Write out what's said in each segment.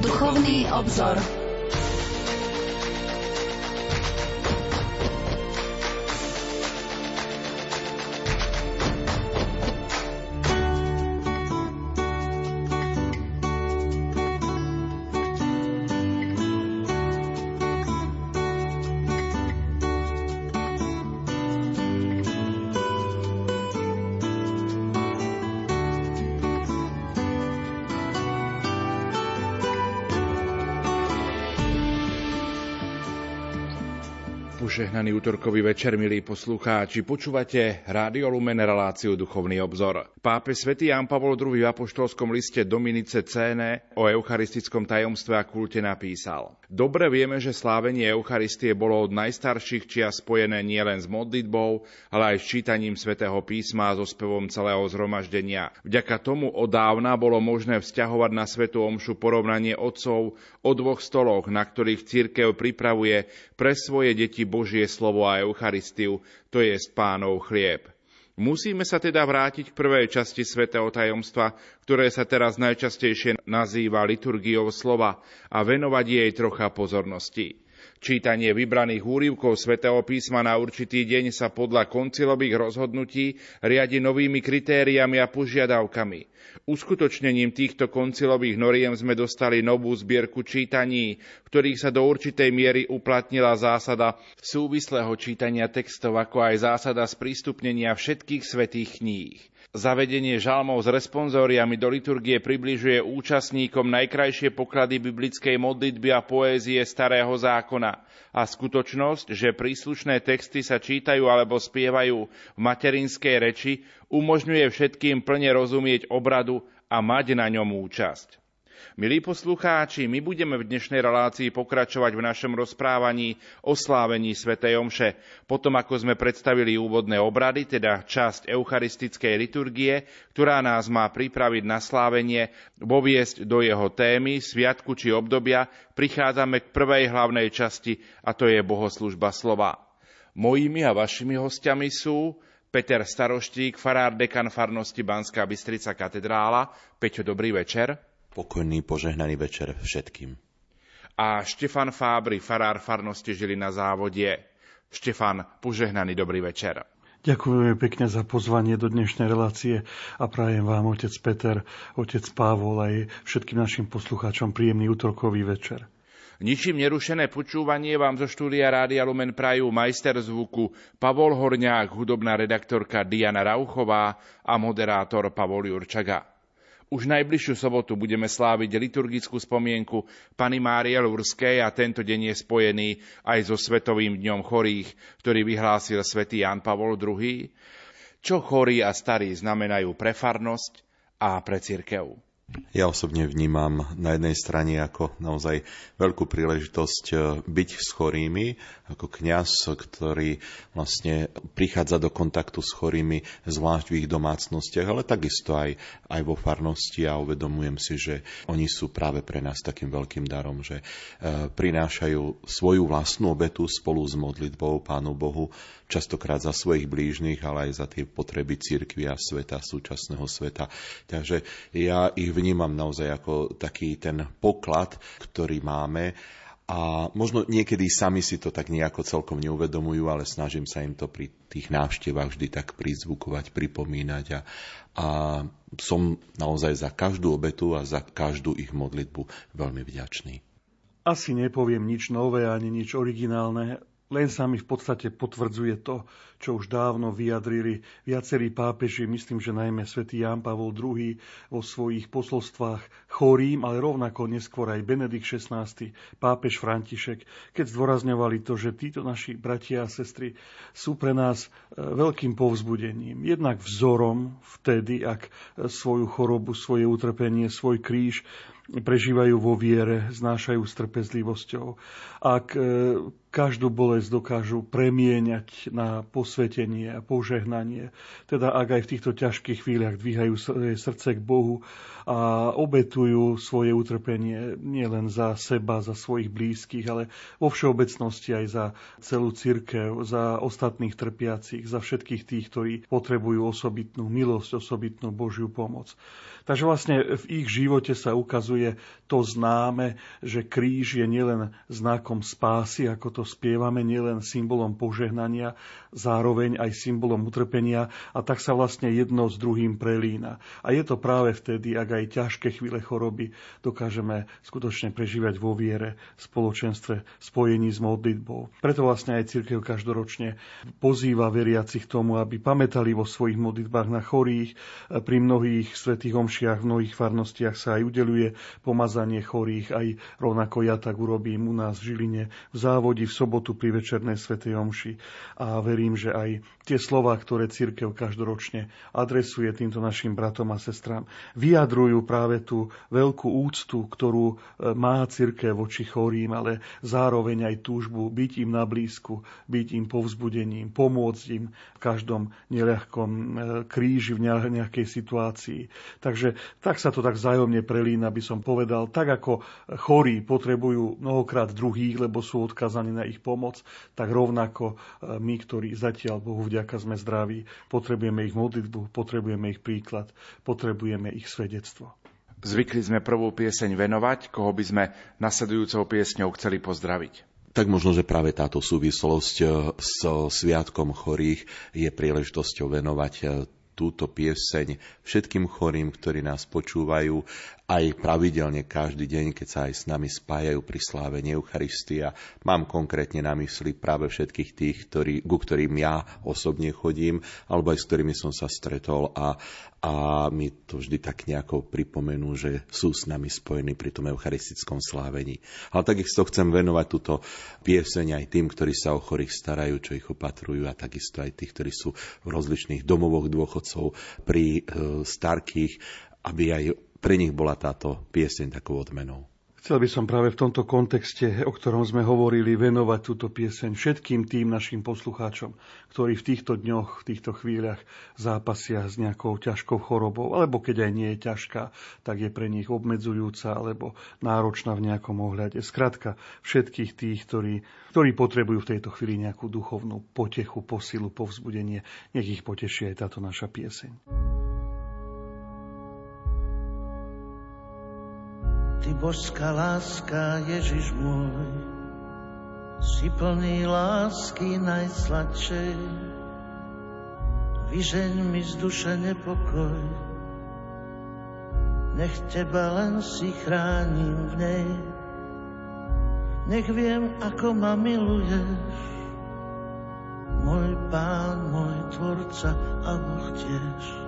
Duchovný obzor. Požehnaný útorkový večer, milí poslucháči. Počúvate Rádio Lumen reláciu Duchovný obzor. Pápe svätý Ján Pavol II v apoštolskom liste Dominice Céne o eucharistickom tajomstve a kulte napísal. Dobre vieme, že slávenie Eucharistie bolo od najstarších čia spojené nielen s modlitbou, ale aj s čítaním svätého písma a so spevom celého zhromaždenia. Vďaka tomu odávna bolo možné vzťahovať na svetú omšu porovnanie otcov o dvoch stoloch, na ktorých církev pripravuje pre svoje deti Božie slovo a Eucharistiu, to je pánov chlieb. Musíme sa teda vrátiť k prvej časti svätého tajomstva, ktoré sa teraz najčastejšie nazýva liturgiou slova a venovať jej trocha pozornosti. Čítanie vybraných úrivkov svätého písma na určitý deň sa podľa koncilových rozhodnutí riadi novými kritériami a požiadavkami. Uskutočnením týchto koncilových noriem sme dostali novú zbierku čítaní, v ktorých sa do určitej miery uplatnila zásada súvislého čítania textov, ako aj zásada sprístupnenia všetkých svetých kníh. Zavedenie žalmov s responzóriami do liturgie približuje účastníkom najkrajšie poklady biblickej modlitby a poézie starého zákona a skutočnosť, že príslušné texty sa čítajú alebo spievajú v materinskej reči, umožňuje všetkým plne rozumieť obradu a mať na ňom účasť. Milí poslucháči, my budeme v dnešnej relácii pokračovať v našom rozprávaní o slávení svätej Omše. Potom, ako sme predstavili úvodné obrady, teda časť eucharistickej liturgie, ktorá nás má pripraviť na slávenie, voviesť do jeho témy, sviatku či obdobia, prichádzame k prvej hlavnej časti, a to je bohoslužba slova. Mojimi a vašimi hostiami sú Peter Staroštík, farár dekan farnosti Banská Bystrica katedrála. Peťo, dobrý večer. Pokojný, požehnaný večer všetkým. A Štefan Fábry, farár farnosti žili na závode. Štefan, požehnaný dobrý večer. Ďakujeme pekne za pozvanie do dnešnej relácie a prajem vám, otec Peter, otec Pávol aj všetkým našim poslucháčom príjemný útorkový večer. Ničím nerušené počúvanie vám zo štúdia Rádia Lumen prajú majster zvuku Pavol Horňák, hudobná redaktorka Diana Rauchová a moderátor Pavol Jurčaga. Už najbližšiu sobotu budeme sláviť liturgickú spomienku Pany Márie Lurskej a tento deň je spojený aj so Svetovým dňom chorých, ktorý vyhlásil svätý Jan Pavol II. Čo chorí a starí znamenajú pre farnosť a pre cirkev? Ja osobne vnímam na jednej strane ako naozaj veľkú príležitosť e, byť s chorými, ako kňaz, ktorý vlastne prichádza do kontaktu s chorými, zvlášť v ich domácnostiach, ale takisto aj, aj vo farnosti a uvedomujem si, že oni sú práve pre nás takým veľkým darom, že e, prinášajú svoju vlastnú obetu spolu s modlitbou Pánu Bohu, častokrát za svojich blížnych, ale aj za tie potreby církvy a sveta, súčasného sveta. Takže ja ich vnímam naozaj ako taký ten poklad, ktorý máme a možno niekedy sami si to tak nejako celkom neuvedomujú, ale snažím sa im to pri tých návštevách vždy tak prizvukovať, pripomínať a, a som naozaj za každú obetu a za každú ich modlitbu veľmi vďačný. Asi nepoviem nič nové ani nič originálne, len sa mi v podstate potvrdzuje to, čo už dávno vyjadrili viacerí pápeži, myslím, že najmä svätý Ján Pavol II vo svojich posolstvách chorým, ale rovnako neskôr aj Benedikt XVI, pápež František, keď zdôrazňovali to, že títo naši bratia a sestry sú pre nás e, veľkým povzbudením. Jednak vzorom vtedy, ak svoju chorobu, svoje utrpenie, svoj kríž prežívajú vo viere, znášajú s trpezlivosťou. Ak e, každú bolesť dokážu premieňať na posvetenie a požehnanie, teda ak aj v týchto ťažkých chvíľach dvíhajú svoje srdce k Bohu a obetujú svoje utrpenie nielen za seba, za svojich blízkych, ale vo všeobecnosti aj za celú církev, za ostatných trpiacich, za všetkých tých, ktorí potrebujú osobitnú milosť, osobitnú Božiu pomoc. Takže vlastne v ich živote sa ukazuje je to známe, že kríž je nielen znakom spásy, ako to spievame, nielen symbolom požehnania, zároveň aj symbolom utrpenia a tak sa vlastne jedno s druhým prelína. A je to práve vtedy, ak aj ťažké chvíle choroby dokážeme skutočne prežívať vo viere, spoločenstve, spojení s modlitbou. Preto vlastne aj církev každoročne pozýva veriacich tomu, aby pamätali vo svojich modlitbách na chorých. Pri mnohých svetých omšiach, v mnohých farnostiach sa aj udeluje pomazanie chorých, aj rovnako ja tak urobím u nás v Žiline, v závodi v sobotu pri večernej svetej omši. A verím, verím, že aj tie slova, ktoré církev každoročne adresuje týmto našim bratom a sestrám, vyjadrujú práve tú veľkú úctu, ktorú e, má církev voči chorým, ale zároveň aj túžbu byť im na blízku, byť im povzbudením, pomôcť im v každom neľahkom e, kríži, v nejakej situácii. Takže tak sa to tak vzájomne prelína, by som povedal. Tak ako chorí potrebujú mnohokrát druhých, lebo sú odkazaní na ich pomoc, tak rovnako e, my, ktorí zatiaľ Bohu vďaka sme zdraví, potrebujeme ich modlitbu, potrebujeme ich príklad, potrebujeme ich svedectvo. Zvykli sme prvú pieseň venovať, koho by sme nasledujúcou piesňou chceli pozdraviť. Tak možno, že práve táto súvislosť eh, s Sviatkom chorých je príležitosťou venovať eh, túto pieseň všetkým chorým, ktorí nás počúvajú aj pravidelne každý deň, keď sa aj s nami spájajú pri sláve Eucharistia. Mám konkrétne na mysli práve všetkých tých, ktorí, ku ktorým ja osobne chodím, alebo aj s ktorými som sa stretol a, a mi to vždy tak nejako pripomenú, že sú s nami spojení pri tom eucharistickom slávení. Ale takisto chcem venovať túto pieseň aj tým, ktorí sa o chorých starajú, čo ich opatrujú a takisto aj tých, ktorí sú v rozličných domovoch dôchodcov pri e, starkých, aby aj pre nich bola táto pieseň takou odmenou. Chcel by som práve v tomto kontexte, o ktorom sme hovorili, venovať túto pieseň všetkým tým našim poslucháčom, ktorí v týchto dňoch, v týchto chvíľach zápasia s nejakou ťažkou chorobou, alebo keď aj nie je ťažká, tak je pre nich obmedzujúca alebo náročná v nejakom ohľade. Skrátka, všetkých tých, ktorí, ktorí potrebujú v tejto chvíli nejakú duchovnú potechu, posilu, povzbudenie, nech ich poteší aj táto naša pieseň. Ty božská láska, Ježiš môj, si plný lásky najsladšej. Vyžeň mi z duše nepokoj, nech teba len si chránim v nej. Nech viem, ako ma miluješ, môj pán, môj tvorca a Boh tiež.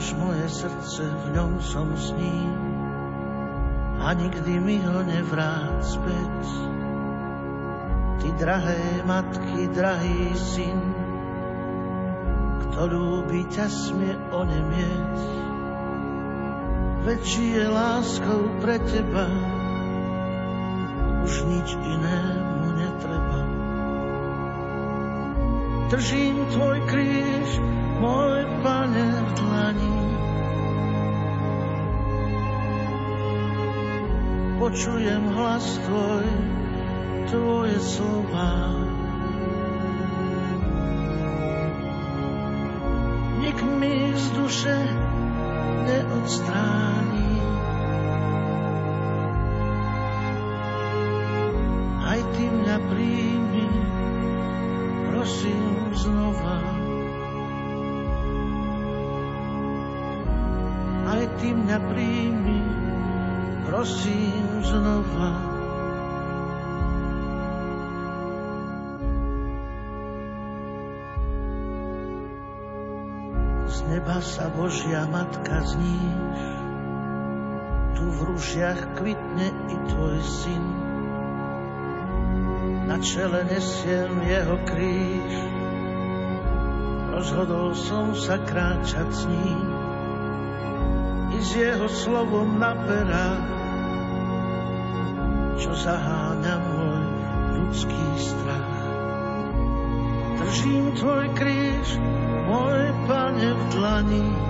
Máš moje srdce, v ňom som s ním a nikdy mi ho nevráť späť. Ty drahé matky, drahý syn, kto ľúbi ťa smie onemieť. Väčší je láskou pre teba, už nič inému netreba. Držím tvoj kríž, môj pane v dlani. Počujem hlas tvoj, tvoje slova. Nik mi z duše neodstráni. Matka zníš, tu v rúžiach kvitne i tvoj syn. Na čele nesiem jeho kríž, rozhodol som sa kráčať s ním s jeho slovom na perách, čo zaháňa môj ľudský strach. Držím tvoj kríž, môj pane v dlani.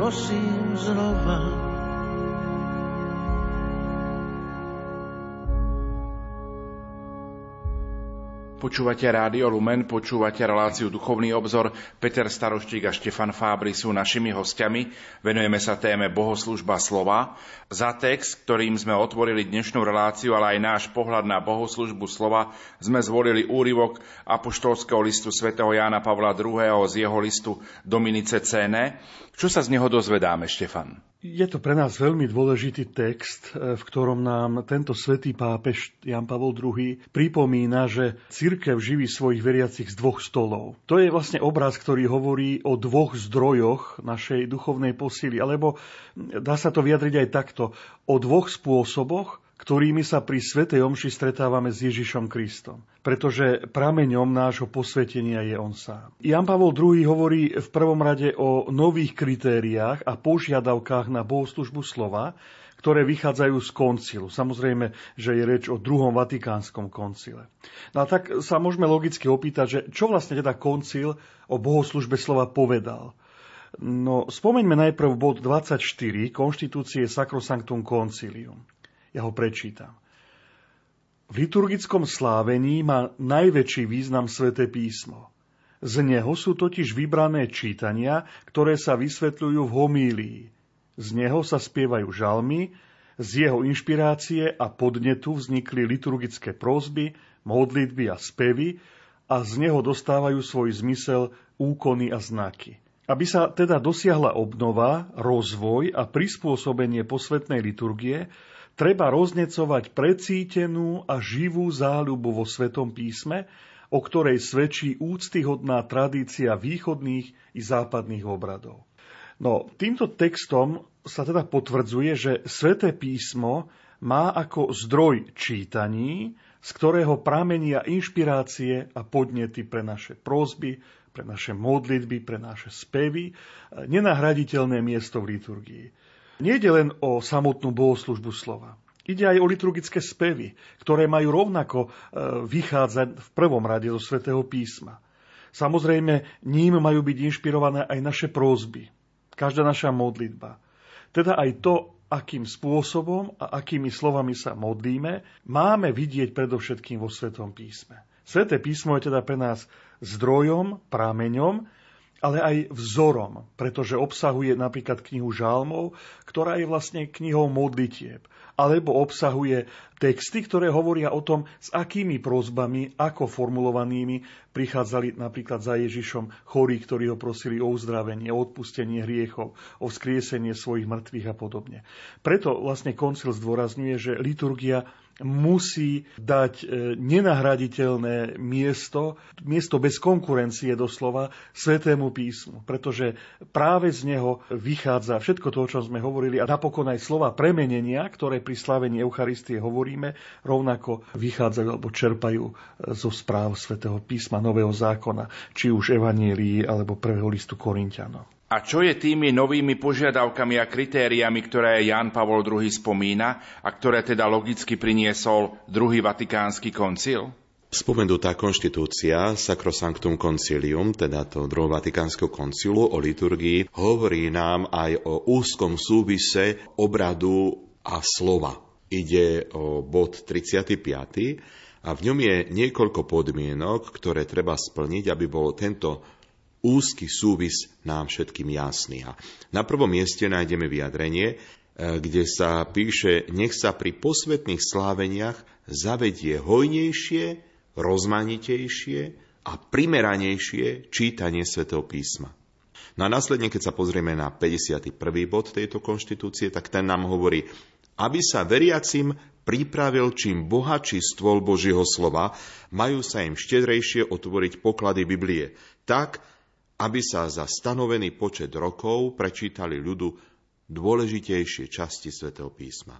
prosím znova. Počúvate Rádio Lumen, počúvate reláciu Duchovný obzor. Peter Staroštík a Štefan Fábry sú našimi hostiami. Venujeme sa téme Bohoslužba slova. Za text, ktorým sme otvorili dnešnú reláciu, ale aj náš pohľad na bohoslužbu slova, sme zvolili úryvok apoštolského listu svätého Jána Pavla II. z jeho listu Dominice Cene. Čo sa z neho dozvedáme, Štefan? Je to pre nás veľmi dôležitý text, e, v ktorom nám tento svätý pápež Jan Pavol II pripomína, že cirkev živí svojich veriacich z dvoch stolov. To je vlastne obraz, ktorý hovorí o dvoch zdrojoch našej duchovnej posily, alebo dá sa to vyjadriť aj takto, o dvoch spôsoboch, ktorými sa pri Svetej Omši stretávame s Ježišom Kristom. Pretože prameňom nášho posvetenia je On sám. Jan Pavol II hovorí v prvom rade o nových kritériách a požiadavkách na bohoslužbu slova, ktoré vychádzajú z koncilu. Samozrejme, že je reč o druhom vatikánskom koncile. No a tak sa môžeme logicky opýtať, že čo vlastne teda koncil o bohoslužbe slova povedal. No, spomeňme najprv bod 24 konštitúcie Sacrosanctum Concilium. Ja ho prečítam. V liturgickom slávení má najväčší význam sväté písmo. Z neho sú totiž vybrané čítania, ktoré sa vysvetľujú v homílii. Z neho sa spievajú žalmy, z jeho inšpirácie a podnetu vznikli liturgické prózby, modlitby a spevy a z neho dostávajú svoj zmysel úkony a znaky. Aby sa teda dosiahla obnova, rozvoj a prispôsobenie posvetnej liturgie, treba roznecovať precítenú a živú záľubu vo Svetom písme, o ktorej svedčí úctyhodná tradícia východných i západných obradov. No, týmto textom sa teda potvrdzuje, že Sveté písmo má ako zdroj čítaní, z ktorého pramenia inšpirácie a podnety pre naše prózby, pre naše modlitby, pre naše spevy, nenahraditeľné miesto v liturgii. Nejde len o samotnú bohoslužbu slova. Ide aj o liturgické spevy, ktoré majú rovnako e, vychádzať v prvom rade zo svätého písma. Samozrejme, ním majú byť inšpirované aj naše prózby, každá naša modlitba. Teda aj to, akým spôsobom a akými slovami sa modlíme, máme vidieť predovšetkým vo Svetom písme. Sveté písmo je teda pre nás zdrojom, prameňom, ale aj vzorom, pretože obsahuje napríklad knihu žálmov, ktorá je vlastne knihou modlitieb, alebo obsahuje texty, ktoré hovoria o tom, s akými prozbami, ako formulovanými prichádzali napríklad za Ježišom chorí, ktorí ho prosili o uzdravenie, o odpustenie hriechov, o vzkriesenie svojich mŕtvych a podobne. Preto vlastne koncil zdôrazňuje, že liturgia musí dať e, nenahraditeľné miesto, miesto bez konkurencie doslova, Svetému písmu, pretože práve z neho vychádza všetko to, o čom sme hovorili a napokon aj slova premenenia, ktoré pri slavení Eucharistie hovoríme, rovnako vychádzajú alebo čerpajú e, zo správ Svetého písma Nového zákona, či už Evanielii alebo prvého listu Korintianov. A čo je tými novými požiadavkami a kritériami, ktoré Jan Pavol II spomína a ktoré teda logicky priniesol druhý vatikánsky koncil? Spomenutá konštitúcia Sacrosanctum Concilium, teda to druhého vatikánskeho koncilu o liturgii, hovorí nám aj o úzkom súvise obradu a slova. Ide o bod 35 a v ňom je niekoľko podmienok, ktoré treba splniť, aby bol tento úzky súvis nám všetkým jasný. A na prvom mieste nájdeme vyjadrenie, e, kde sa píše, nech sa pri posvetných sláveniach zavedie hojnejšie, rozmanitejšie a primeranejšie čítanie svätého písma. No a následne, keď sa pozrieme na 51. bod tejto konštitúcie, tak ten nám hovorí, aby sa veriacim pripravil čím bohatší stôl Božieho slova, majú sa im štedrejšie otvoriť poklady Biblie, tak, aby sa za stanovený počet rokov prečítali ľudu dôležitejšie časti svätého písma.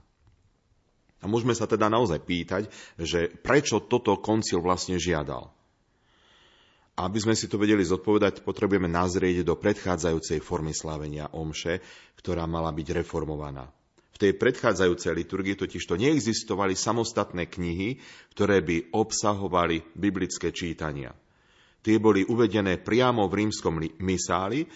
A môžeme sa teda naozaj pýtať, že prečo toto koncil vlastne žiadal. Aby sme si to vedeli zodpovedať, potrebujeme nazrieť do predchádzajúcej formy slávenia omše, ktorá mala byť reformovaná. V tej predchádzajúcej liturgii totiž to neexistovali samostatné knihy, ktoré by obsahovali biblické čítania. Tie boli uvedené priamo v rímskom misáli,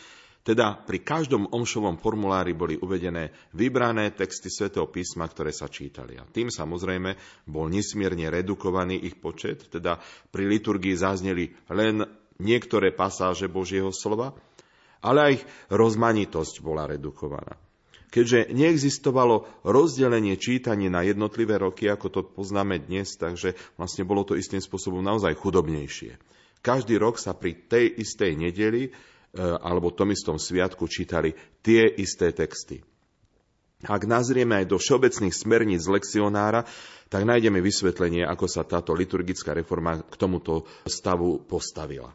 teda pri každom omšovom formulári boli uvedené vybrané texty svätého písma, ktoré sa čítali. A tým samozrejme bol nesmierne redukovaný ich počet, teda pri liturgii zazneli len niektoré pasáže Božieho slova, ale aj ich rozmanitosť bola redukovaná. Keďže neexistovalo rozdelenie čítanie na jednotlivé roky, ako to poznáme dnes, takže vlastne bolo to istým spôsobom naozaj chudobnejšie. Každý rok sa pri tej istej nedeli e, alebo tom istom sviatku čítali tie isté texty. Ak nazrieme aj do všeobecných smerníc lekcionára, tak nájdeme vysvetlenie, ako sa táto liturgická reforma k tomuto stavu postavila.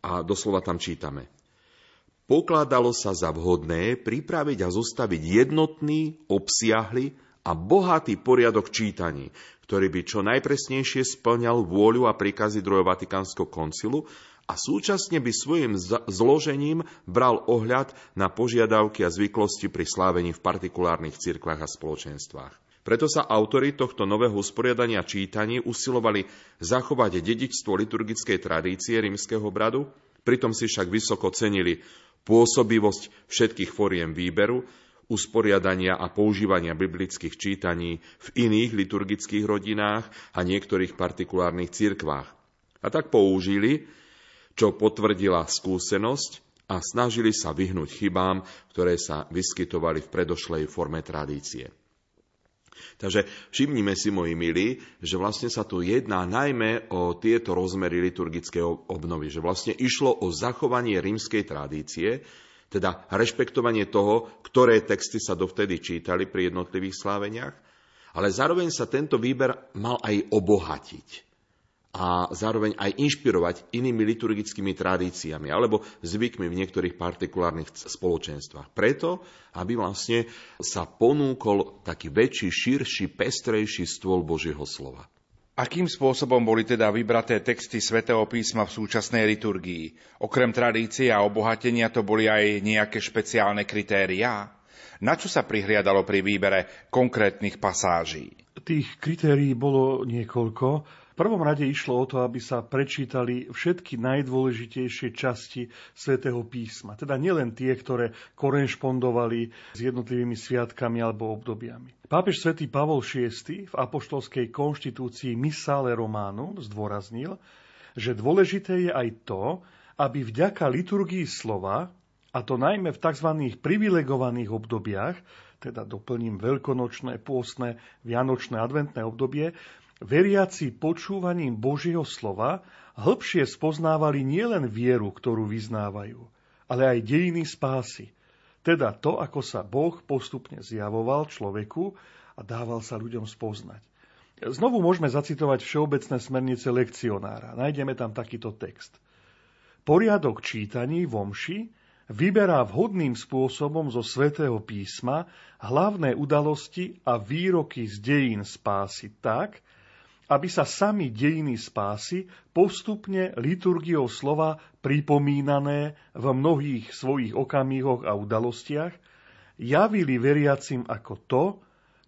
A doslova tam čítame. Pokladalo sa za vhodné pripraviť a zostaviť jednotný, obsiahly a bohatý poriadok čítaní, ktorý by čo najpresnejšie splňal vôľu a príkazy druhého Vatikánskeho koncilu a súčasne by svojim zložením bral ohľad na požiadavky a zvyklosti pri slávení v partikulárnych cirkvách a spoločenstvách. Preto sa autori tohto nového usporiadania čítaní usilovali zachovať dedičstvo liturgickej tradície rímskeho bradu, pritom si však vysoko cenili pôsobivosť všetkých foriem výberu, usporiadania a používania biblických čítaní v iných liturgických rodinách a niektorých partikulárnych cirkvách. A tak použili, čo potvrdila skúsenosť a snažili sa vyhnúť chybám, ktoré sa vyskytovali v predošlej forme tradície. Takže všimnime si, moji milí, že vlastne sa tu jedná najmä o tieto rozmery liturgickej obnovy, že vlastne išlo o zachovanie rímskej tradície, teda rešpektovanie toho, ktoré texty sa dovtedy čítali pri jednotlivých sláveniach, ale zároveň sa tento výber mal aj obohatiť a zároveň aj inšpirovať inými liturgickými tradíciami alebo zvykmi v niektorých partikulárnych spoločenstvách. Preto, aby vlastne sa ponúkol taký väčší, širší, pestrejší stôl Božieho slova. Akým spôsobom boli teda vybraté texty svätého písma v súčasnej liturgii? Okrem tradície a obohatenia to boli aj nejaké špeciálne kritériá? Na čo sa prihliadalo pri výbere konkrétnych pasáží? Tých kritérií bolo niekoľko prvom rade išlo o to, aby sa prečítali všetky najdôležitejšie časti svätého písma. Teda nielen tie, ktoré korešpondovali s jednotlivými sviatkami alebo obdobiami. Pápež svätý Pavol VI v apoštolskej konštitúcii Missale Románu zdôraznil, že dôležité je aj to, aby vďaka liturgii slova, a to najmä v tzv. privilegovaných obdobiach, teda doplním veľkonočné, pôstne, vianočné, adventné obdobie, veriaci počúvaním Božieho slova hĺbšie spoznávali nielen vieru, ktorú vyznávajú, ale aj dejiny spásy. Teda to, ako sa Boh postupne zjavoval človeku a dával sa ľuďom spoznať. Znovu môžeme zacitovať všeobecné smernice lekcionára. Nájdeme tam takýto text. Poriadok čítaní v omši vyberá vhodným spôsobom zo svätého písma hlavné udalosti a výroky z dejín spásy tak, aby sa sami dejiny spásy postupne liturgiou slova pripomínané v mnohých svojich okamihoch a udalostiach javili veriacim ako to,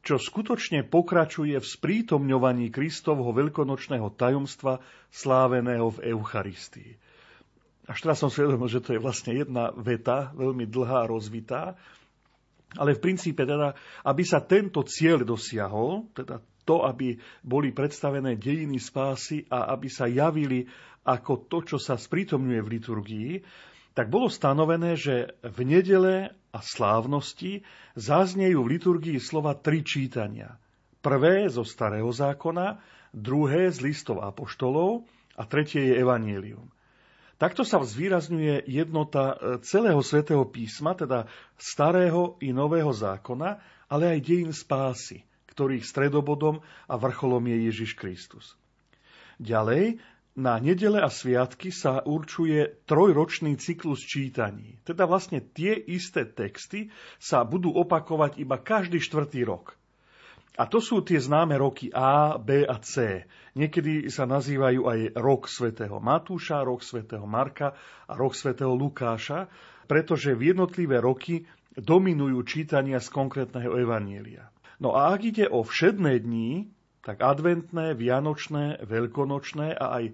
čo skutočne pokračuje v sprítomňovaní Kristovho veľkonočného tajomstva sláveného v Eucharistii. Až teraz som si uvedomil, že to je vlastne jedna veta, veľmi dlhá rozvitá, ale v princípe teda, aby sa tento cieľ dosiahol, teda to, aby boli predstavené dejiny spásy a aby sa javili ako to, čo sa sprítomňuje v liturgii, tak bolo stanovené, že v nedele a slávnosti zaznejú v liturgii slova tri čítania. Prvé zo starého zákona, druhé z listov apoštolov a tretie je evanielium. Takto sa zvýrazňuje jednota e, celého svätého písma, teda starého i nového zákona, ale aj dejín spásy ktorých stredobodom a vrcholom je Ježiš Kristus. Ďalej, na nedele a sviatky sa určuje trojročný cyklus čítaní. Teda vlastne tie isté texty sa budú opakovať iba každý štvrtý rok. A to sú tie známe roky A, B a C. Niekedy sa nazývajú aj rok svätého Matúša, rok svätého Marka a rok svätého Lukáša, pretože v jednotlivé roky dominujú čítania z konkrétneho evanielia. No a ak ide o všedné dní, tak adventné, vianočné, veľkonočné a aj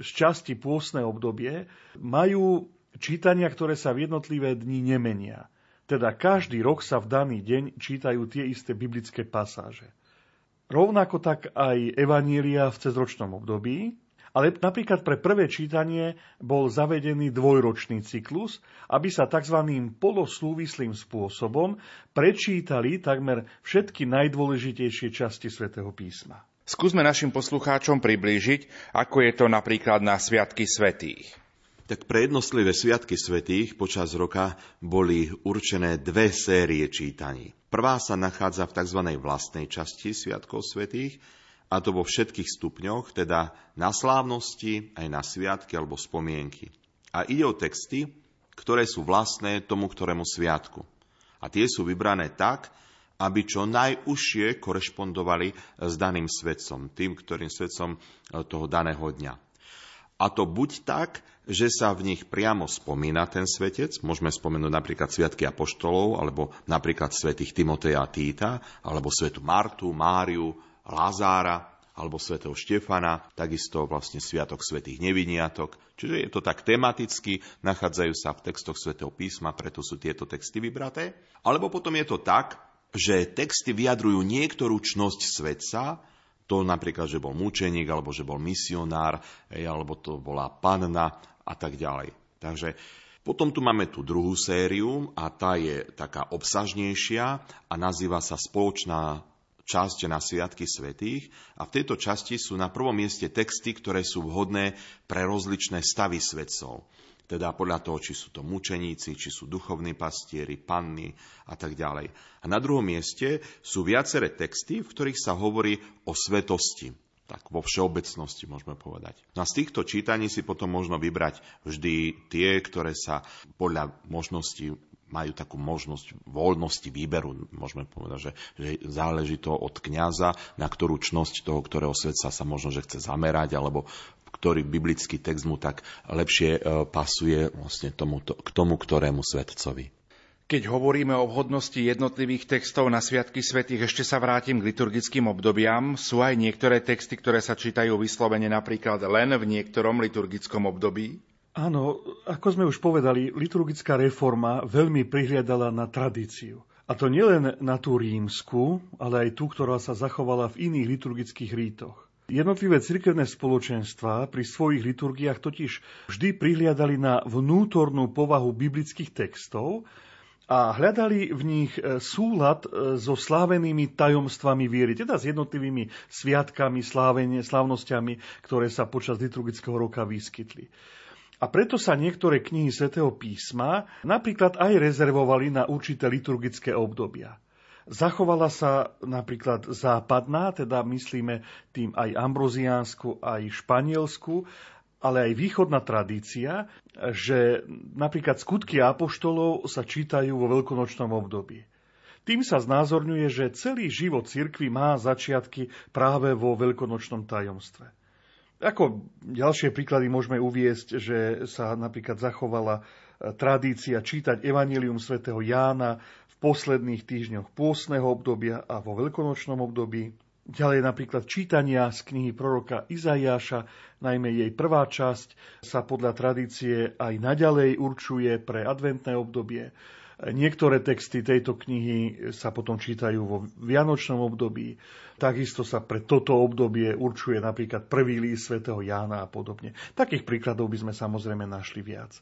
z časti pôstne obdobie majú čítania, ktoré sa v jednotlivé dni nemenia. Teda každý rok sa v daný deň čítajú tie isté biblické pasáže. Rovnako tak aj Evanília v cezročnom období, ale napríklad pre prvé čítanie bol zavedený dvojročný cyklus, aby sa tzv. poloslúvislým spôsobom prečítali takmer všetky najdôležitejšie časti svätého písma. Skúsme našim poslucháčom priblížiť, ako je to napríklad na Sviatky svetých tak pre jednotlivé sviatky svetých počas roka boli určené dve série čítaní. Prvá sa nachádza v tzv. vlastnej časti Sviatkov svetých, a to vo všetkých stupňoch, teda na slávnosti, aj na sviatky alebo spomienky. A ide o texty, ktoré sú vlastné tomu ktorému sviatku. A tie sú vybrané tak, aby čo najúžšie korešpondovali s daným svetcom, tým, ktorým svetcom toho daného dňa. A to buď tak, že sa v nich priamo spomína ten svetec, môžeme spomenúť napríklad Sviatky Apoštolov, alebo napríklad svetých Timoteja a Týta, alebo svetu Martu, Máriu, Lázára, alebo svätého Štefana, takisto vlastne Sviatok svätých Neviniatok. Čiže je to tak tematicky, nachádzajú sa v textoch svätého písma, preto sú tieto texty vybraté. Alebo potom je to tak, že texty vyjadrujú niektorú čnosť svetca, to napríklad, že bol mučeník, alebo že bol misionár, alebo to bola panna a tak ďalej. Takže potom tu máme tú druhú sériu a tá je taká obsažnejšia a nazýva sa Spoločná časť na Sviatky svetých a v tejto časti sú na prvom mieste texty, ktoré sú vhodné pre rozličné stavy svetcov teda podľa toho, či sú to mučeníci, či sú duchovní pastieri, panny a tak ďalej. A na druhom mieste sú viaceré texty, v ktorých sa hovorí o svetosti. Tak vo všeobecnosti môžeme povedať. No a z týchto čítaní si potom možno vybrať vždy tie, ktoré sa podľa možností majú takú možnosť voľnosti výberu, môžeme povedať, že, že záleží to od kňaza, na ktorú čnosť toho, ktorého svetca sa možno, že chce zamerať, alebo ktorý biblický text mu tak lepšie e, pasuje vlastne tomu, k tomu, ktorému svetcovi. Keď hovoríme o vhodnosti jednotlivých textov na Sviatky svetých, ešte sa vrátim k liturgickým obdobiam. Sú aj niektoré texty, ktoré sa čítajú vyslovene napríklad len v niektorom liturgickom období? Áno, ako sme už povedali, liturgická reforma veľmi prihliadala na tradíciu. A to nielen na tú rímsku, ale aj tú, ktorá sa zachovala v iných liturgických rítoch. Jednotlivé cirkevné spoločenstva pri svojich liturgiách totiž vždy prihliadali na vnútornú povahu biblických textov a hľadali v nich e, súlad e, so slávenými tajomstvami viery, teda s jednotlivými sviatkami, slávenie, slávnosťami, ktoré sa počas liturgického roka vyskytli. A preto sa niektoré knihy svätého písma napríklad aj rezervovali na určité liturgické obdobia. Zachovala sa napríklad západná, teda myslíme tým aj ambroziánsku, aj španielsku, ale aj východná tradícia, že napríklad skutky apoštolov sa čítajú vo veľkonočnom období. Tým sa znázorňuje, že celý život cirkvy má začiatky práve vo veľkonočnom tajomstve. Ako ďalšie príklady môžeme uviesť, že sa napríklad zachovala tradícia čítať Evangelium svätého Jána posledných týždňoch pôstneho obdobia a vo veľkonočnom období. Ďalej napríklad čítania z knihy proroka Izaiáša, najmä jej prvá časť, sa podľa tradície aj naďalej určuje pre adventné obdobie. Niektoré texty tejto knihy sa potom čítajú vo vianočnom období. Takisto sa pre toto obdobie určuje napríklad prvý líst svätého Jána a podobne. Takých príkladov by sme samozrejme našli viac.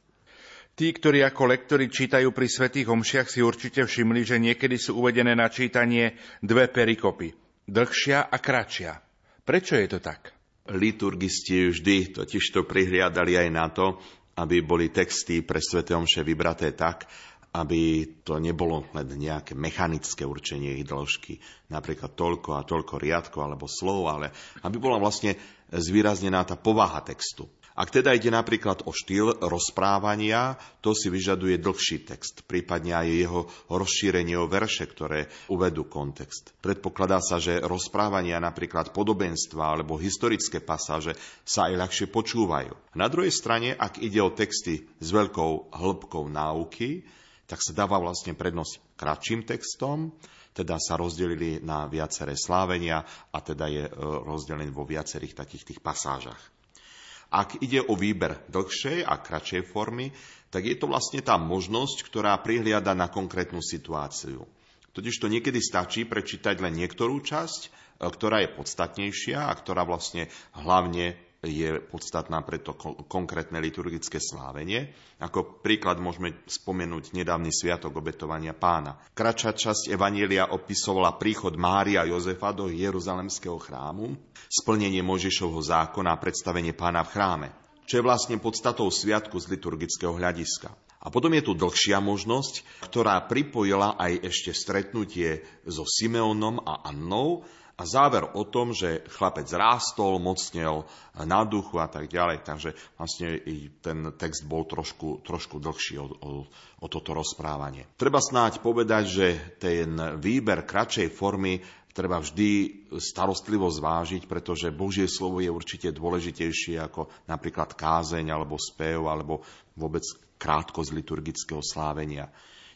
Tí, ktorí ako lektori čítajú pri svätých omšiach, si určite všimli, že niekedy sú uvedené na čítanie dve perikopy. Dlhšia a kratšia. Prečo je to tak? Liturgisti vždy totiž to prihliadali aj na to, aby boli texty pre sväté omše vybraté tak, aby to nebolo len nejaké mechanické určenie ich dĺžky, napríklad toľko a toľko riadko alebo slov, ale aby bola vlastne zvýraznená tá povaha textu. Ak teda ide napríklad o štýl rozprávania, to si vyžaduje dlhší text, prípadne aj jeho rozšírenie o verše, ktoré uvedú kontext. Predpokladá sa, že rozprávania napríklad podobenstva alebo historické pasáže sa aj ľahšie počúvajú. Na druhej strane, ak ide o texty s veľkou hĺbkou náuky, tak sa dáva vlastne prednosť kratším textom, teda sa rozdelili na viaceré slávenia a teda je e, rozdelený vo viacerých takých tých pasážach. Ak ide o výber dlhšej a kratšej formy, tak je to vlastne tá možnosť, ktorá prihliada na konkrétnu situáciu. Totiž to niekedy stačí prečítať len niektorú časť, e, ktorá je podstatnejšia a ktorá vlastne hlavne je podstatná pre to konkrétne liturgické slávenie. Ako príklad môžeme spomenúť nedávny sviatok obetovania pána. Kračá časť Evanielia opisovala príchod Mária a Jozefa do Jeruzalemského chrámu, splnenie Možišovho zákona a predstavenie pána v chráme, čo je vlastne podstatou sviatku z liturgického hľadiska. A potom je tu dlhšia možnosť, ktorá pripojila aj ešte stretnutie so Simeonom a Annou, a záver o tom, že chlapec rástol, mocnel na duchu a tak ďalej. Takže vlastne ten text bol trošku, trošku dlhší o, o, o toto rozprávanie. Treba snáď povedať, že ten výber kratšej formy treba vždy starostlivo zvážiť, pretože Božie slovo je určite dôležitejšie ako napríklad kázeň alebo spev alebo vôbec krátkosť liturgického slávenia.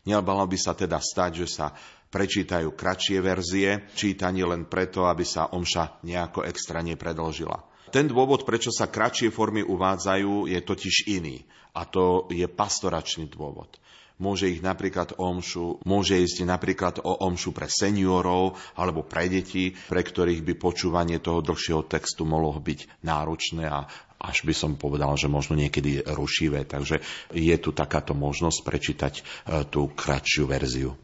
Nemalo by sa teda stať, že sa prečítajú kratšie verzie, čítanie len preto, aby sa omša nejako extra nepredlžila. Ten dôvod, prečo sa kratšie formy uvádzajú, je totiž iný. A to je pastoračný dôvod. Môže ich napríklad o omšu, môže ísť napríklad o omšu pre seniorov alebo pre deti, pre ktorých by počúvanie toho dlhšieho textu mohlo byť náročné a až by som povedal, že možno niekedy rušivé. Takže je tu takáto možnosť prečítať e, tú kratšiu verziu.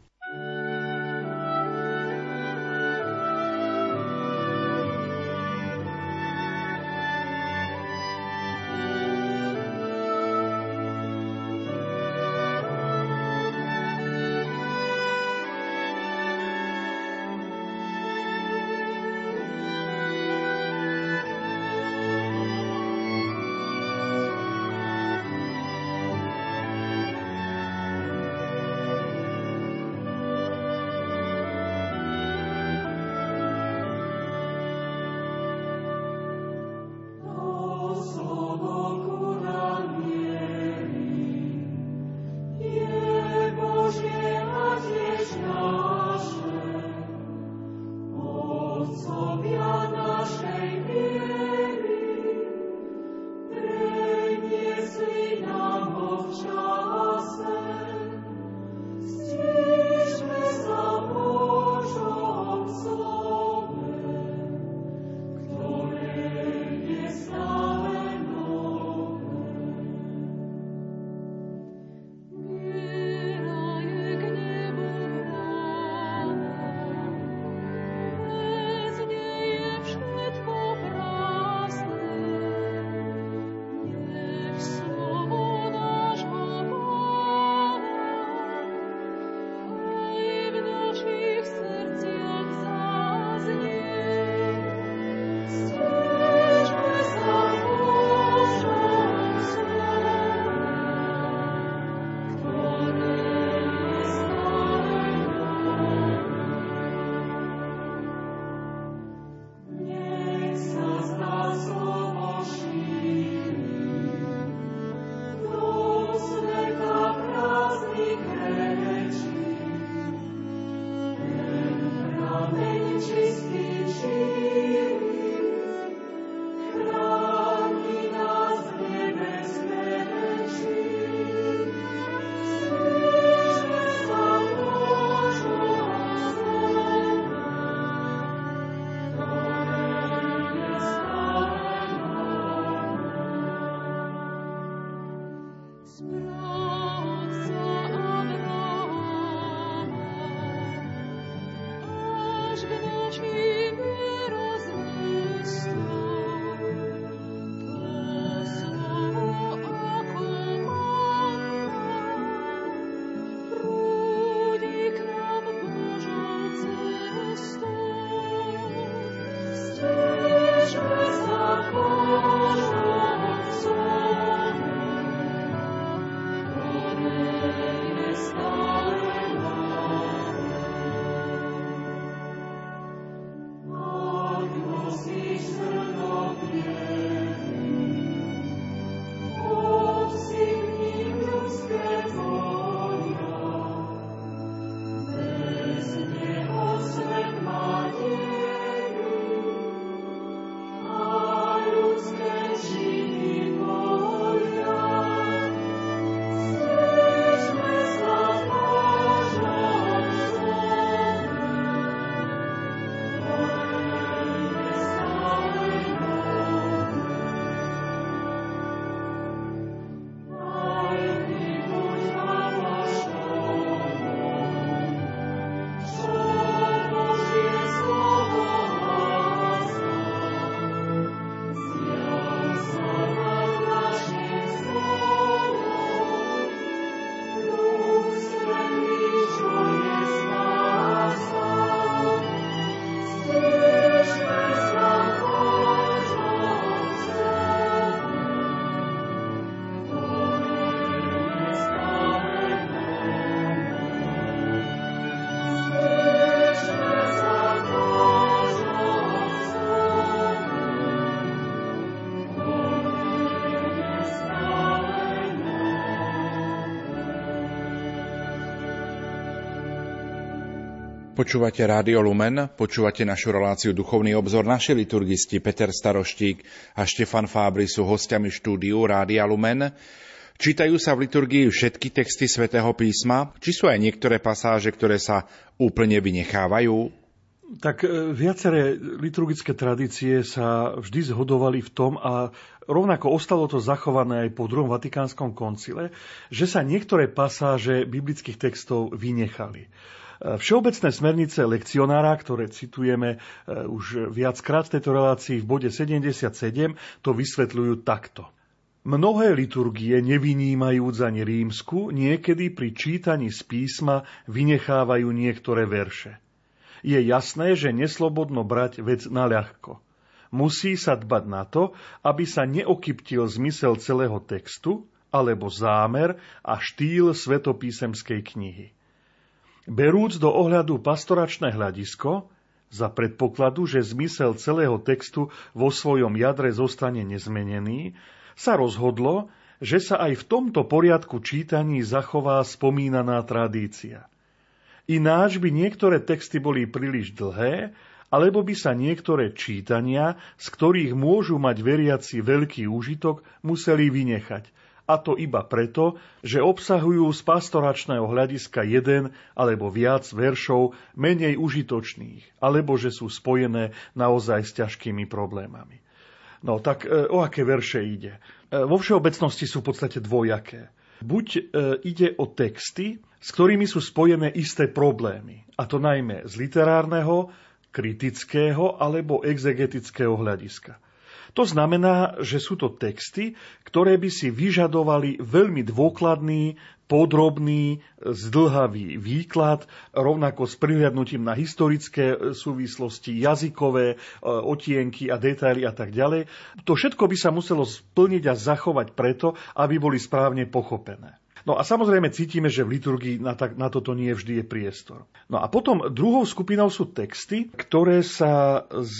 Počúvate Rádio Lumen, počúvate našu reláciu Duchovný obzor. Naši liturgisti Peter Staroštík a Štefan Fábry sú hostiami štúdiu Rádia Lumen. Čítajú sa v liturgii všetky texty svätého písma? Či sú aj niektoré pasáže, ktoré sa úplne vynechávajú? Tak e, viaceré liturgické tradície sa vždy zhodovali v tom a rovnako ostalo to zachované aj po druhom Vatikánskom koncile, že sa niektoré pasáže biblických textov vynechali. E, všeobecné smernice lekcionára, ktoré citujeme e, už viackrát v tejto relácii v bode 77, to vysvetľujú takto. Mnohé liturgie, nevynímajúc ani rímsku, niekedy pri čítaní z písma vynechávajú niektoré verše je jasné, že neslobodno brať vec na ľahko. Musí sa dbať na to, aby sa neokyptil zmysel celého textu alebo zámer a štýl svetopísemskej knihy. Berúc do ohľadu pastoračné hľadisko, za predpokladu, že zmysel celého textu vo svojom jadre zostane nezmenený, sa rozhodlo, že sa aj v tomto poriadku čítaní zachová spomínaná tradícia. Ináč by niektoré texty boli príliš dlhé, alebo by sa niektoré čítania, z ktorých môžu mať veriaci veľký úžitok, museli vynechať. A to iba preto, že obsahujú z pastoračného hľadiska jeden alebo viac veršov menej užitočných, alebo že sú spojené naozaj s ťažkými problémami. No tak e, o aké verše ide? E, vo všeobecnosti sú v podstate dvojaké. Buď e, ide o texty, s ktorými sú spojené isté problémy. A to najmä z literárneho, kritického alebo exegetického hľadiska. To znamená, že sú to texty, ktoré by si vyžadovali veľmi dôkladný, podrobný, zdlhavý výklad, rovnako s prihľadnutím na historické súvislosti, jazykové e, otienky a detaily a tak ďalej. To všetko by sa muselo splniť a zachovať preto, aby boli správne pochopené. No a samozrejme cítime, že v liturgii na, tak, na toto nie vždy je priestor. No a potom druhou skupinou sú texty, ktoré sa z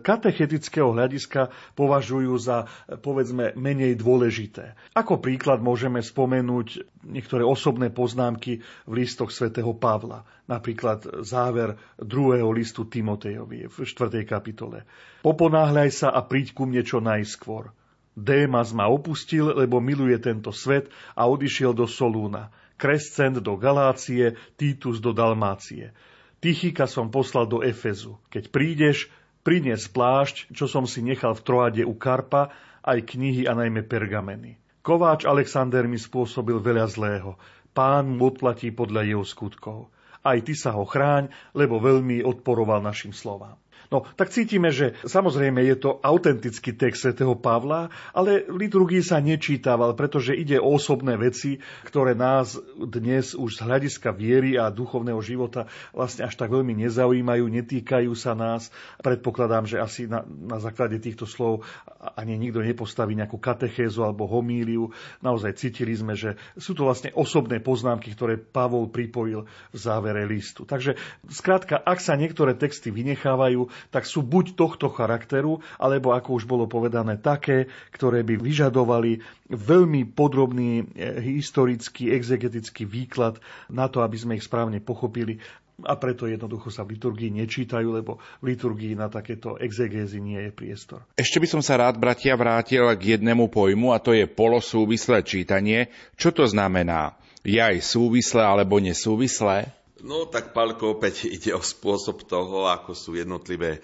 katechetického hľadiska považujú za, povedzme, menej dôležité. Ako príklad môžeme spomenúť niektoré osobné poznámky v listoch svätého Pavla. Napríklad záver druhého listu Timotejovi v 4. kapitole. Poponáhľaj sa a príď ku mne čo najskôr. Démas ma opustil, lebo miluje tento svet a odišiel do Solúna. Krescent do Galácie, Titus do Dalmácie. Tychika som poslal do Efezu. Keď prídeš, prinies plášť, čo som si nechal v Troade u Karpa, aj knihy a najmä pergameny. Kováč Alexander mi spôsobil veľa zlého. Pán mu odplatí podľa jeho skutkov. Aj ty sa ho chráň, lebo veľmi odporoval našim slovám. No, tak cítime, že samozrejme je to autentický text svätého Pavla, ale liturgii sa nečítaval, pretože ide o osobné veci, ktoré nás dnes už z hľadiska viery a duchovného života vlastne až tak veľmi nezaujímajú, netýkajú sa nás. Predpokladám, že asi na, na základe týchto slov ani nikto nepostaví nejakú katechézu alebo homíliu. Naozaj cítili sme, že sú to vlastne osobné poznámky, ktoré Pavol pripojil v závere listu. Takže skrátka, ak sa niektoré texty vynechávajú, tak sú buď tohto charakteru, alebo ako už bolo povedané, také, ktoré by vyžadovali veľmi podrobný eh, historický, exegetický výklad na to, aby sme ich správne pochopili a preto jednoducho sa v liturgii nečítajú, lebo v liturgii na takéto exegézy nie je priestor. Ešte by som sa rád, bratia, vrátil k jednému pojmu a to je polosúvislé čítanie. Čo to znamená? Je aj súvislé alebo nesúvislé? No tak, Palko, opäť ide o spôsob toho, ako sú jednotlivé e,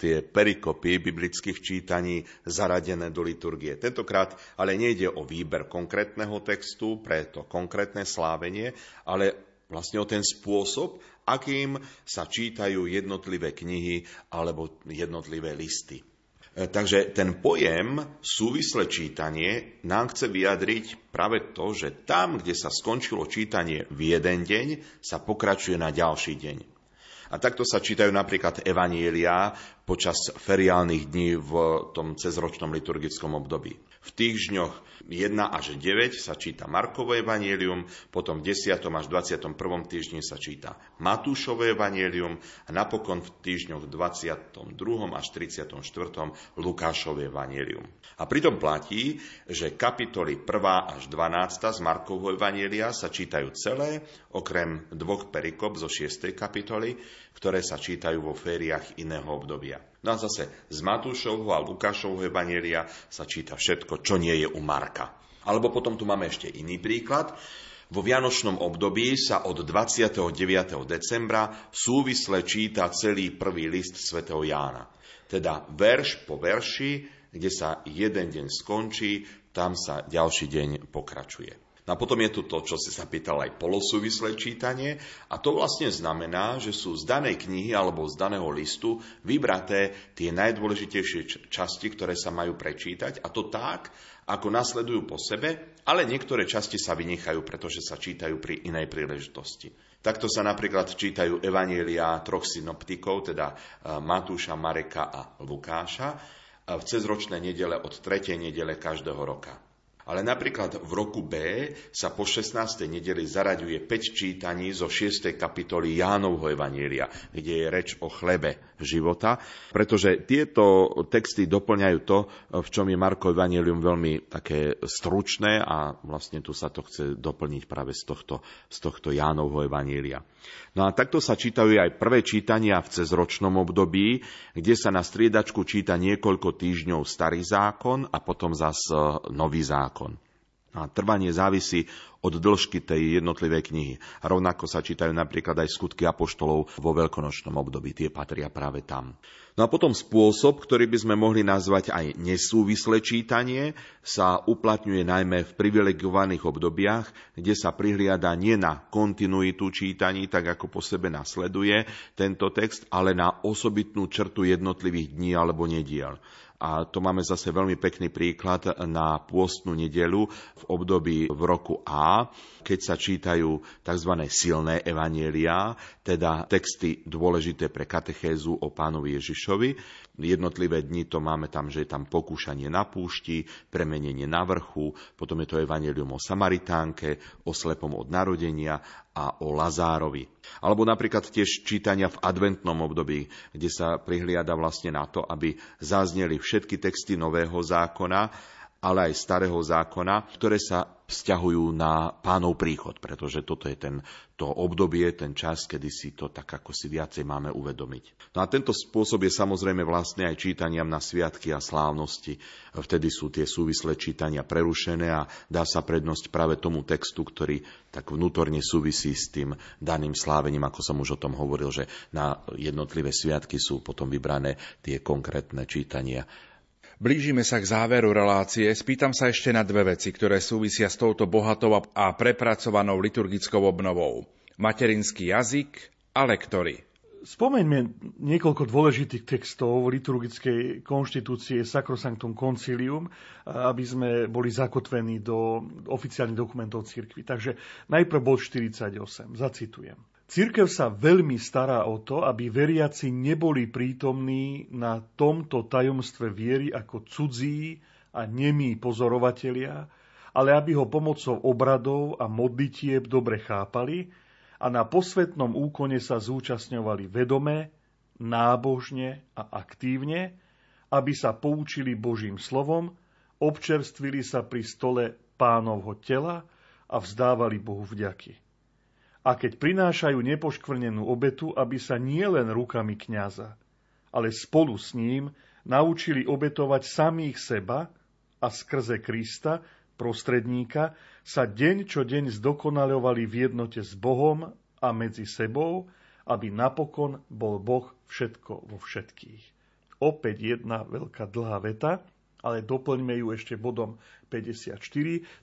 tie perikopy biblických čítaní zaradené do liturgie. Tentokrát ale nejde o výber konkrétneho textu pre to konkrétne slávenie, ale vlastne o ten spôsob, akým sa čítajú jednotlivé knihy alebo jednotlivé listy. E, takže ten pojem súvislé čítanie nám chce vyjadriť práve to, že tam, kde sa skončilo čítanie v jeden deň, sa pokračuje na ďalší deň. A takto sa čítajú napríklad evanielia počas feriálnych dní v tom cezročnom liturgickom období. V týždňoch 1 až 9 sa číta Markovo evanielium, potom v 10. až 21. týždni sa číta Matúšovo evanielium a napokon v týždňoch 22. až 34. Lukášové evanielium. A pritom platí, že kapitoly 1. až 12. z Markovho evanielia sa čítajú celé, okrem dvoch perikop zo 6. kapitoly, ktoré sa čítajú vo fériách iného obdobia. No a zase z Matúšovho a Lukášovho Evanielia sa číta všetko, čo nie je u Marka. Alebo potom tu máme ešte iný príklad. Vo vianočnom období sa od 29. decembra súvisle číta celý prvý list svätého Jána. Teda verš po verši, kde sa jeden deň skončí, tam sa ďalší deň pokračuje. No a potom je tu to, čo si sa pýtal aj polosúvislé čítanie a to vlastne znamená, že sú z danej knihy alebo z daného listu vybraté tie najdôležitejšie časti, ktoré sa majú prečítať a to tak, ako nasledujú po sebe, ale niektoré časti sa vynechajú, pretože sa čítajú pri inej príležitosti. Takto sa napríklad čítajú evanielia troch synoptikov, teda e, Matúša, Mareka a Lukáša, v cezročné nedele od 3. nedele každého roka. Ale napríklad v roku B sa po 16. nedeli zaraďuje 5 čítaní zo 6. kapitoly Jánovho Evanielia, kde je reč o chlebe života, pretože tieto texty doplňajú to, v čom je Marko Evangelium veľmi také stručné a vlastne tu sa to chce doplniť práve z tohto, z tohto Jánovho Evanielia. No a takto sa čítajú aj prvé čítania v cezročnom období, kde sa na striedačku číta niekoľko týždňov starý zákon a potom zas nový zákon zákon. A trvanie závisí od dĺžky tej jednotlivej knihy. A rovnako sa čítajú napríklad aj skutky apoštolov vo veľkonočnom období. Tie patria práve tam. No a potom spôsob, ktorý by sme mohli nazvať aj nesúvislé čítanie, sa uplatňuje najmä v privilegovaných obdobiach, kde sa prihliada nie na kontinuitu čítaní, tak ako po sebe nasleduje tento text, ale na osobitnú črtu jednotlivých dní alebo nediel. A to máme zase veľmi pekný príklad na pôstnu nedelu v období v roku A, keď sa čítajú tzv. silné evanielia, teda texty dôležité pre katechézu o pánovi Ježišovi. Jednotlivé dni to máme tam, že je tam pokúšanie na púšti, premenenie na vrchu, potom je to evanelium o Samaritánke, o slepom od narodenia a o Lazárovi. Alebo napríklad tiež čítania v adventnom období, kde sa prihliada vlastne na to, aby zazneli všetky texty Nového zákona, ale aj Starého zákona, ktoré sa vzťahujú na pánov príchod, pretože toto je ten, to obdobie, ten čas, kedy si to tak ako si viacej máme uvedomiť. No a tento spôsob je samozrejme vlastne aj čítaniam na sviatky a slávnosti. Vtedy sú tie súvislé čítania prerušené a dá sa prednosť práve tomu textu, ktorý tak vnútorne súvisí s tým daným slávením, ako som už o tom hovoril, že na jednotlivé sviatky sú potom vybrané tie konkrétne čítania Blížime sa k záveru relácie. Spýtam sa ešte na dve veci, ktoré súvisia s touto bohatou a prepracovanou liturgickou obnovou. Materinský jazyk a lektory. Spomeňme niekoľko dôležitých textov liturgickej konštitúcie Sacrosanctum Concilium, aby sme boli zakotvení do oficiálnych dokumentov cirkvi. Takže najprv bod 48, zacitujem. Církev sa veľmi stará o to, aby veriaci neboli prítomní na tomto tajomstve viery ako cudzí a nemí pozorovatelia, ale aby ho pomocou obradov a modlitieb dobre chápali a na posvetnom úkone sa zúčastňovali vedome, nábožne a aktívne, aby sa poučili Božím slovom, občerstvili sa pri stole pánovho tela a vzdávali Bohu vďaky a keď prinášajú nepoškvrnenú obetu, aby sa nielen rukami kňaza, ale spolu s ním naučili obetovať samých seba a skrze Krista, prostredníka, sa deň čo deň zdokonalovali v jednote s Bohom a medzi sebou, aby napokon bol Boh všetko vo všetkých. Opäť jedna veľká dlhá veta, ale doplňme ju ešte bodom 54,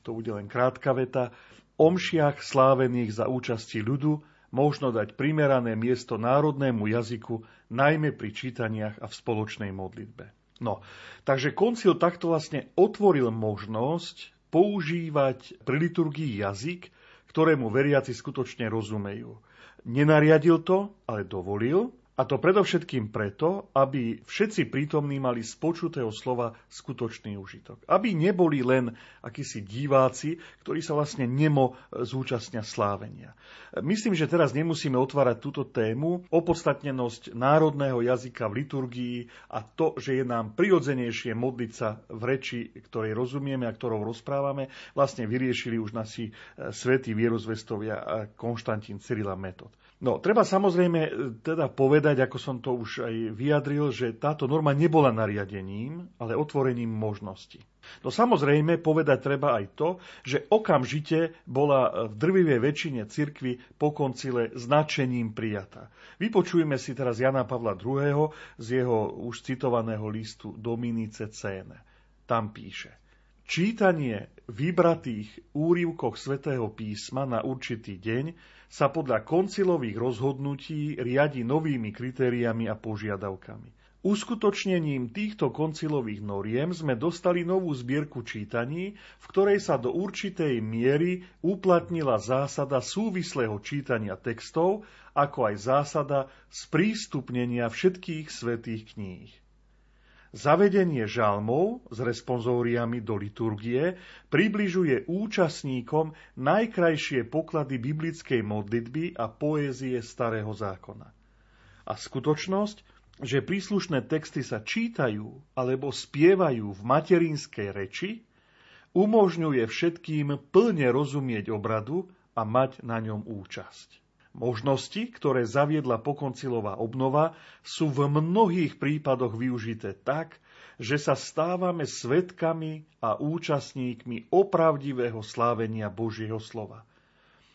to bude len krátka veta omšiach slávených za účasti ľudu možno dať primerané miesto národnému jazyku, najmä pri čítaniach a v spoločnej modlitbe. No, takže koncil takto vlastne otvoril možnosť používať pri liturgii jazyk, ktorému veriaci skutočne rozumejú. Nenariadil to, ale dovolil A to predovšetkým preto, aby všetci prítomní mali z počutého slova skutočný užitok. Aby neboli len akísi diváci, ktorí sa vlastne nemo zúčastnia slávenia. Myslím, že teraz nemusíme otvárať túto tému, opodstatnenosť národného jazyka v liturgii a to, že je nám prirodzenejšie modliť sa v reči, ktorej rozumieme a ktorou rozprávame, vlastne vyriešili už nasi e, svätí vierozvestovia Konštantín Cyrila Metod. No, treba samozrejme e, teda povedať, ako som to už aj vyjadril, že táto norma nebola nariadením, ale otvorením možností. No samozrejme, povedať treba aj to, že okamžite bola v drvivej väčšine cirkvy po koncile značením prijatá. Vypočujeme si teraz Jana Pavla II. z jeho už citovaného listu Dominice Cene. Tam píše Čítanie vybratých úrivkoch svätého písma na určitý deň sa podľa koncilových rozhodnutí riadi novými kritériami a požiadavkami. Uskutočnením týchto koncilových noriem sme dostali novú zbierku čítaní, v ktorej sa do určitej miery uplatnila zásada súvislého čítania textov, ako aj zásada sprístupnenia všetkých svetých kníh. Zavedenie žalmov s responsóriami do liturgie približuje účastníkom najkrajšie poklady biblickej modlitby a poézie Starého zákona. A skutočnosť, že príslušné texty sa čítajú alebo spievajú v materinskej reči, umožňuje všetkým plne rozumieť obradu a mať na ňom účasť. Možnosti, ktoré zaviedla pokoncilová obnova, sú v mnohých prípadoch využité tak, že sa stávame svetkami a účastníkmi opravdivého slávenia Božieho slova.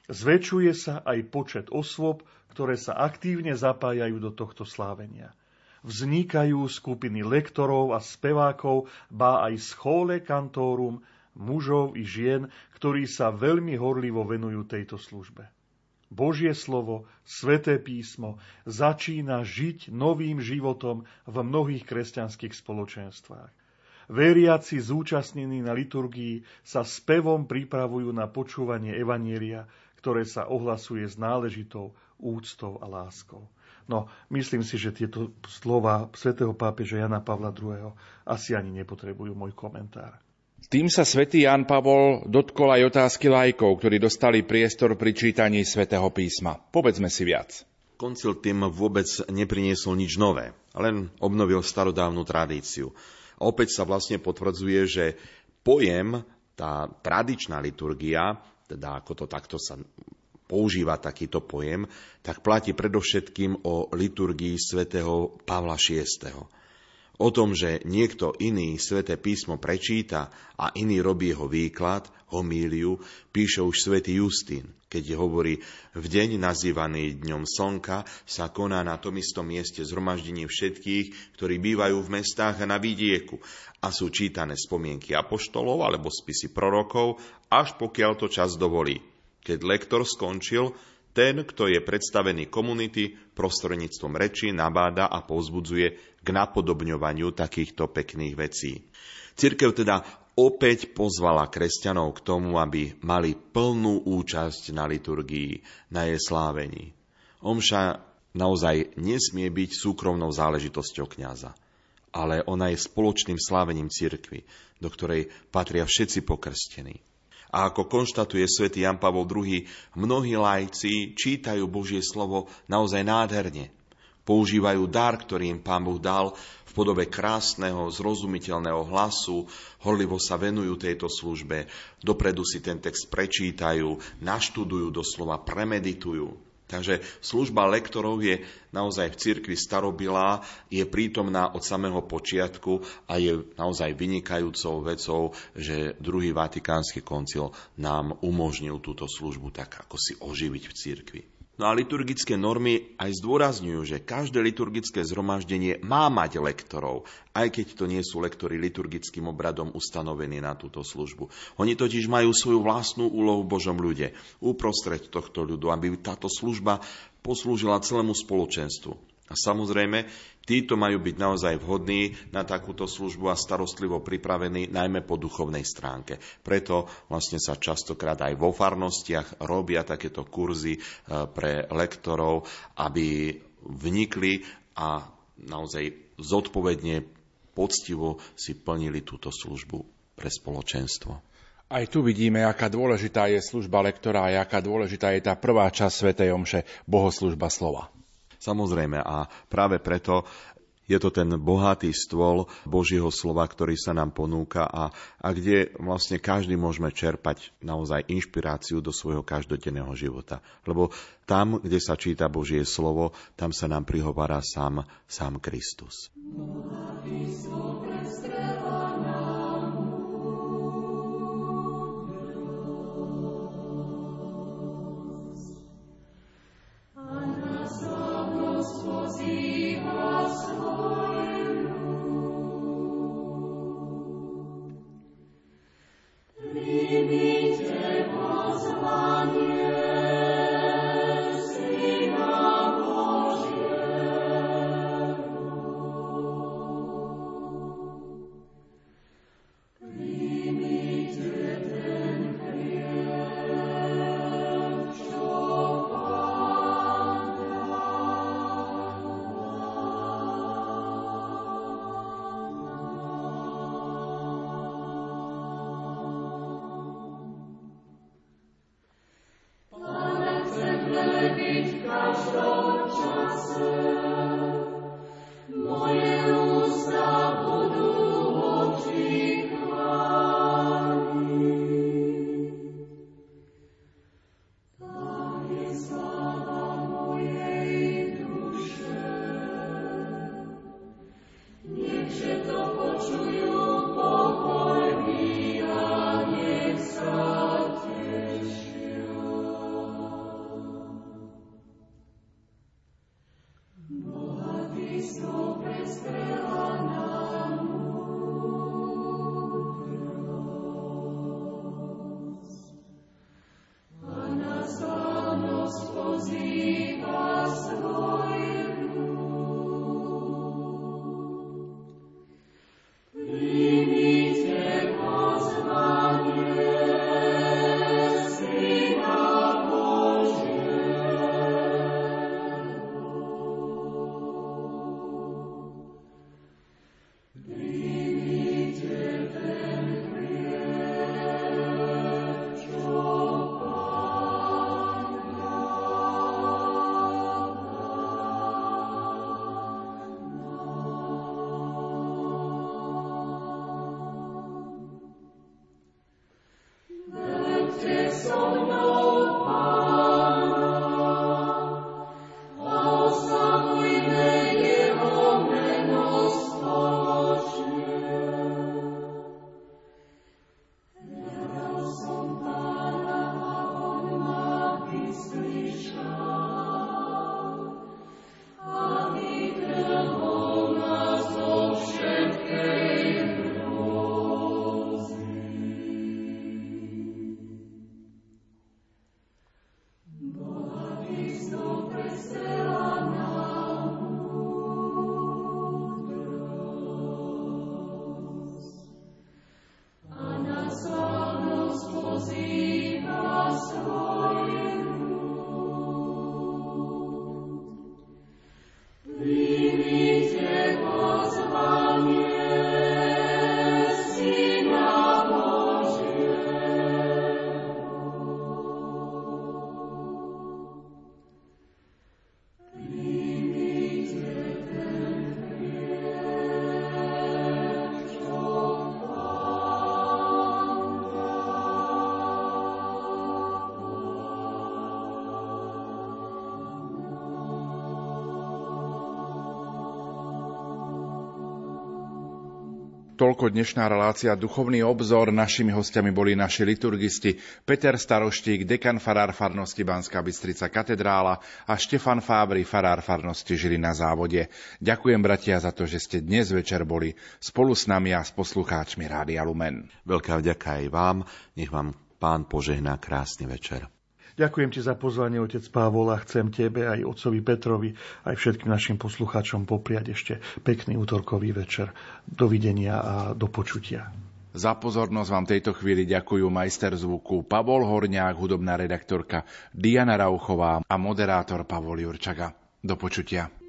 Zväčšuje sa aj počet osôb, ktoré sa aktívne zapájajú do tohto slávenia. Vznikajú skupiny lektorov a spevákov, ba aj schole kantórum, mužov i žien, ktorí sa veľmi horlivo venujú tejto službe. Božie slovo, sveté písmo začína žiť novým životom v mnohých kresťanských spoločenstvách. Veriaci zúčastnení na liturgii sa spevom pripravujú na počúvanie Evanielia, ktoré sa ohlasuje s náležitou úctou a láskou. No, myslím si, že tieto slova svätého pápeža Jana Pavla II. asi ani nepotrebujú môj komentár. Tým sa svätý Jan Pavol dotkol aj otázky lajkov, ktorí dostali priestor pri čítaní svätého písma. Povedzme si viac. Koncil tým vôbec nepriniesol nič nové, len obnovil starodávnu tradíciu. Opäť sa vlastne potvrdzuje, že pojem, tá tradičná liturgia, teda ako to takto sa používa takýto pojem, tak platí predovšetkým o liturgii svätého Pavla VI. O tom, že niekto iný sväté písmo prečíta a iný robí jeho výklad, homíliu, píše už svätý Justín, keď hovorí, v deň nazývaný dňom slnka sa koná na tom istom mieste zhromaždenie všetkých, ktorí bývajú v mestách a na vidieku a sú čítané spomienky apoštolov alebo spisy prorokov, až pokiaľ to čas dovolí. Keď lektor skončil, ten, kto je predstavený komunity, prostredníctvom reči nabáda a povzbudzuje k napodobňovaniu takýchto pekných vecí. Cirkev teda opäť pozvala kresťanov k tomu, aby mali plnú účasť na liturgii, na jej slávení. Omša naozaj nesmie byť súkromnou záležitosťou kňaza, ale ona je spoločným slávením cirkvy, do ktorej patria všetci pokrstení. A ako konštatuje svätý Jan Pavol II, mnohí lajci čítajú Božie slovo naozaj nádherne. Používajú dar, ktorý im Pán Boh dal v podobe krásneho, zrozumiteľného hlasu, horlivo sa venujú tejto službe, dopredu si ten text prečítajú, naštudujú doslova, premeditujú. Takže služba lektorov je naozaj v cirkvi starobilá, je prítomná od samého počiatku a je naozaj vynikajúcou vecou, že druhý vatikánsky koncil nám umožnil túto službu tak, ako si oživiť v cirkvi. No a liturgické normy aj zdôrazňujú, že každé liturgické zhromaždenie má mať lektorov, aj keď to nie sú lektory liturgickým obradom ustanovení na túto službu. Oni totiž majú svoju vlastnú úlohu v Božom ľude, uprostred tohto ľudu, aby táto služba poslúžila celému spoločenstvu. A samozrejme, títo majú byť naozaj vhodní na takúto službu a starostlivo pripravení najmä po duchovnej stránke. Preto vlastne sa častokrát aj vo farnostiach robia takéto kurzy e, pre lektorov, aby vnikli a naozaj zodpovedne, poctivo si plnili túto službu pre spoločenstvo. Aj tu vidíme, aká dôležitá je služba lektora a aká dôležitá je tá prvá časť Svetej Omše, bohoslužba slova. Samozrejme a práve preto je to ten bohatý stôl Božieho slova, ktorý sa nám ponúka a, a kde vlastne každý môžeme čerpať naozaj inšpiráciu do svojho každodenného života. Lebo tam, kde sa číta Božie slovo, tam sa nám prihovára sám, sám Kristus. Bohatý stôl Toľko dnešná relácia Duchovný obzor. Našimi hostiami boli naši liturgisti Peter Staroštík, dekan farár farnosti Banská Bystrica katedrála a Štefan Fábry, farár farnosti Žili na závode. Ďakujem bratia za to, že ste dnes večer boli spolu s nami a s poslucháčmi Rádia Lumen. Veľká vďaka aj vám. Nech vám pán požehná krásny večer. Ďakujem ti za pozvanie, otec Pavol, a chcem tebe, aj otcovi Petrovi, aj všetkým našim poslucháčom popriať ešte pekný útorkový večer. Dovidenia a do počutia. Za pozornosť vám tejto chvíli ďakujú majster zvuku Pavol Horňák, hudobná redaktorka Diana Rauchová a moderátor Pavol Jurčaga. Do počutia.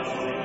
Amen.